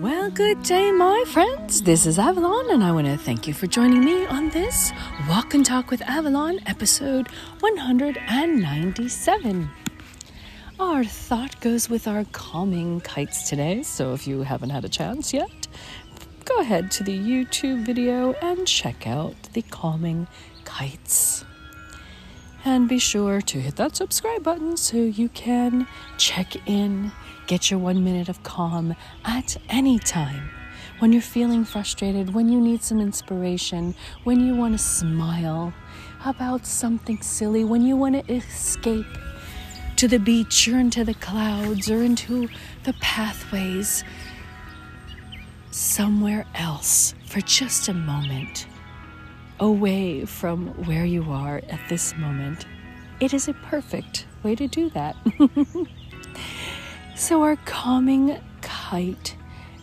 Well, good day, my friends. This is Avalon, and I want to thank you for joining me on this Walk and Talk with Avalon episode 197. Our thought goes with our calming kites today, so if you haven't had a chance yet, go ahead to the YouTube video and check out the calming kites. And be sure to hit that subscribe button so you can check in Get your one minute of calm at any time. When you're feeling frustrated, when you need some inspiration, when you want to smile about something silly, when you want to escape to the beach or into the clouds or into the pathways somewhere else for just a moment, away from where you are at this moment. It is a perfect way to do that. So, our calming kite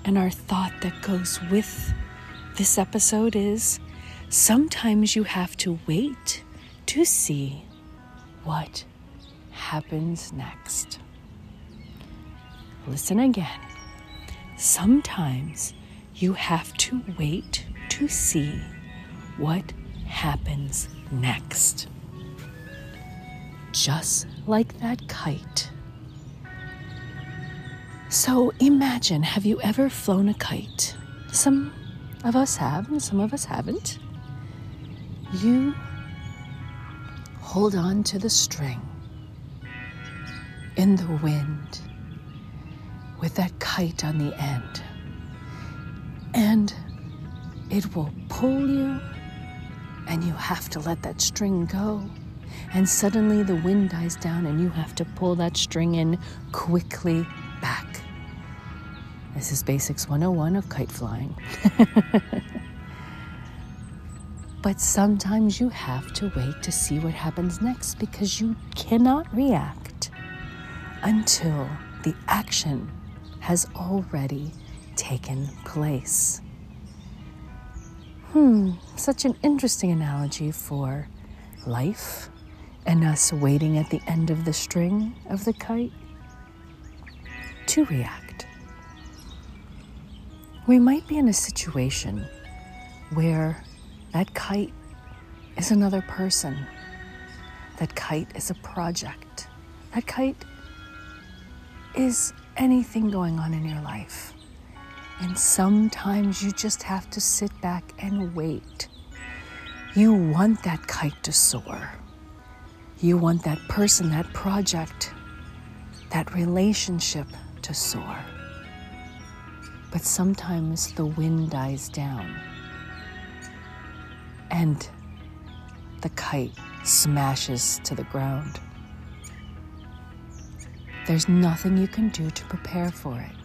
and our thought that goes with this episode is sometimes you have to wait to see what happens next. Listen again. Sometimes you have to wait to see what happens next. Just like that kite so imagine have you ever flown a kite? Some of us have, and some of us haven't. You hold on to the string in the wind with that kite on the end, and it will pull you, and you have to let that string go. And suddenly the wind dies down, and you have to pull that string in quickly back. This is Basics 101 of kite flying. but sometimes you have to wait to see what happens next because you cannot react until the action has already taken place. Hmm, such an interesting analogy for life and us waiting at the end of the string of the kite to react we might be in a situation where that kite is another person. That kite is a project. That kite is anything going on in your life. And sometimes you just have to sit back and wait. You want that kite to soar. You want that person, that project, that relationship to soar. But sometimes the wind dies down and the kite smashes to the ground. There's nothing you can do to prepare for it.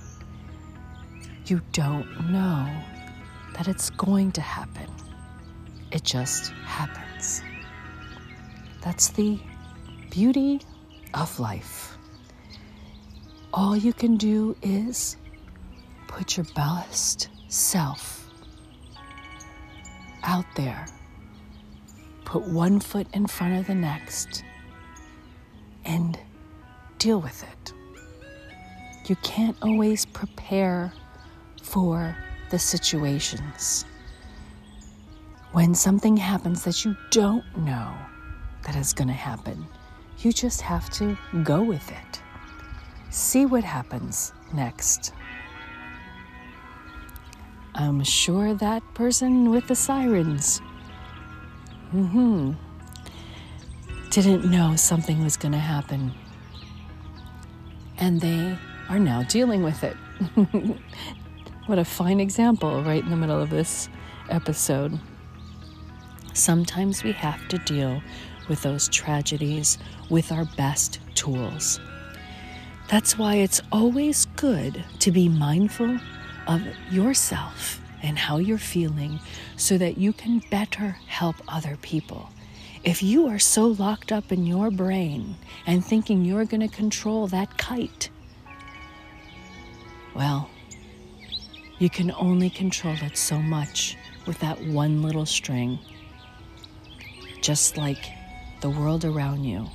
You don't know that it's going to happen, it just happens. That's the beauty of life. All you can do is put your best self out there. Put one foot in front of the next and deal with it. You can't always prepare for the situations. When something happens that you don't know that is going to happen, you just have to go with it. See what happens next. I'm sure that person with the sirens mm-hmm, didn't know something was going to happen. And they are now dealing with it. what a fine example right in the middle of this episode. Sometimes we have to deal with those tragedies with our best tools. That's why it's always good to be mindful of yourself and how you're feeling so that you can better help other people. If you are so locked up in your brain and thinking you're going to control that kite, well, you can only control it so much with that one little string. Just like the world around you.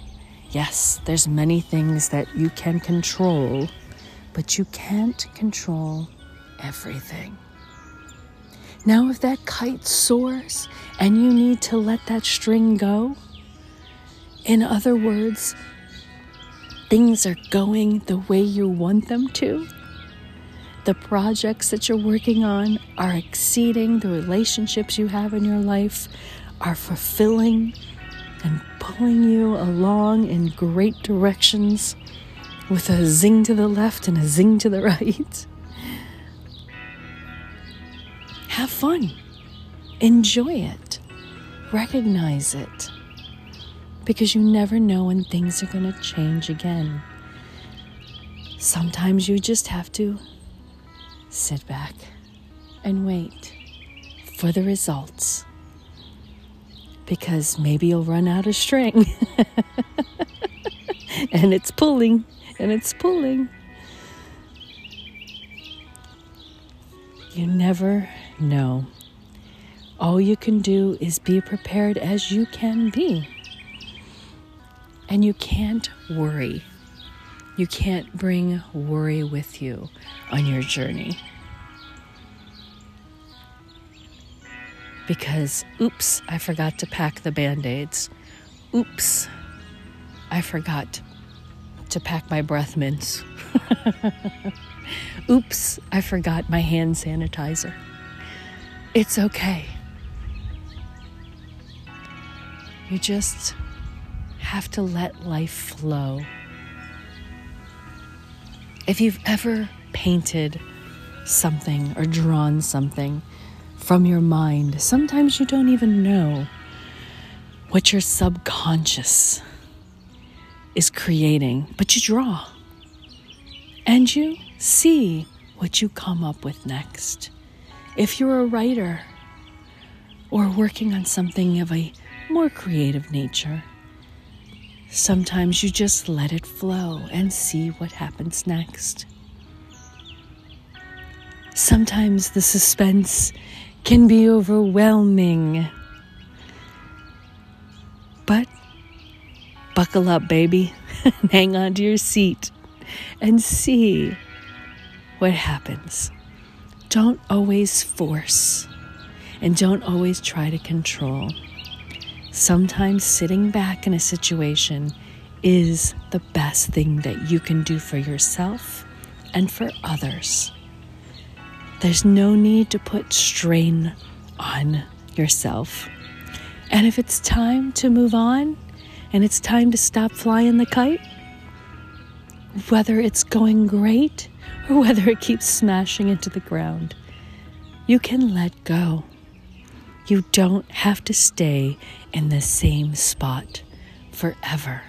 Yes, there's many things that you can control, but you can't control everything. Now, if that kite soars and you need to let that string go, in other words, things are going the way you want them to, the projects that you're working on are exceeding the relationships you have in your life, are fulfilling and pulling you along in great directions with a zing to the left and a zing to the right. Have fun. Enjoy it. Recognize it. Because you never know when things are going to change again. Sometimes you just have to sit back and wait for the results. Because maybe you'll run out of string. and it's pulling, and it's pulling. You never know. All you can do is be prepared as you can be. And you can't worry. You can't bring worry with you on your journey. Because, oops, I forgot to pack the band aids. Oops, I forgot to pack my breath mints. oops, I forgot my hand sanitizer. It's okay. You just have to let life flow. If you've ever painted something or drawn something, from your mind. Sometimes you don't even know what your subconscious is creating, but you draw and you see what you come up with next. If you're a writer or working on something of a more creative nature, sometimes you just let it flow and see what happens next. Sometimes the suspense can be overwhelming. But buckle up, baby, hang on to your seat and see what happens. Don't always force and don't always try to control. Sometimes sitting back in a situation is the best thing that you can do for yourself and for others. There's no need to put strain on yourself. And if it's time to move on and it's time to stop flying the kite, whether it's going great or whether it keeps smashing into the ground, you can let go. You don't have to stay in the same spot forever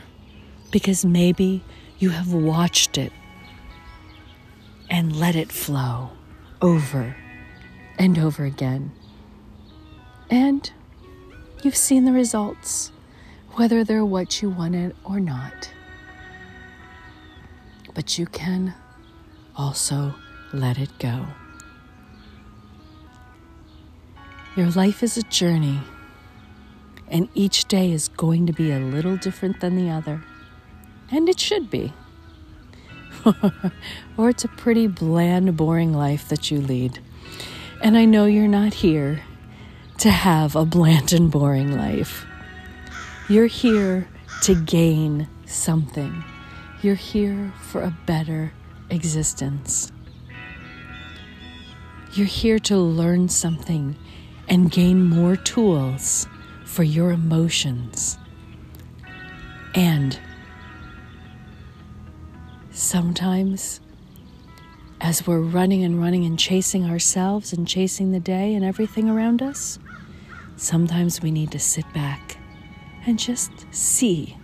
because maybe you have watched it and let it flow over and over again. And you've seen the results, whether they're what you wanted or not. But you can also let it go. Your life is a journey, and each day is going to be a little different than the other. And it should be. or it's a pretty bland, boring life that you lead. And I know you're not here to have a bland and boring life. You're here to gain something. You're here for a better existence. You're here to learn something and gain more tools for your emotions. And Sometimes, as we're running and running and chasing ourselves and chasing the day and everything around us, sometimes we need to sit back and just see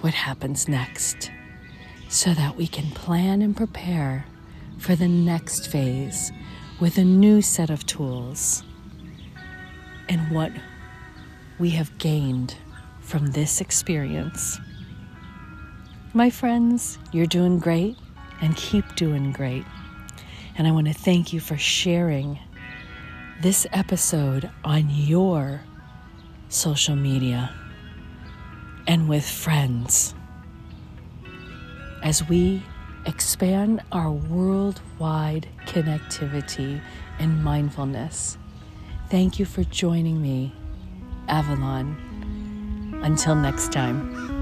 what happens next so that we can plan and prepare for the next phase with a new set of tools and what we have gained from this experience. My friends, you're doing great and keep doing great. And I want to thank you for sharing this episode on your social media and with friends as we expand our worldwide connectivity and mindfulness. Thank you for joining me, Avalon. Until next time.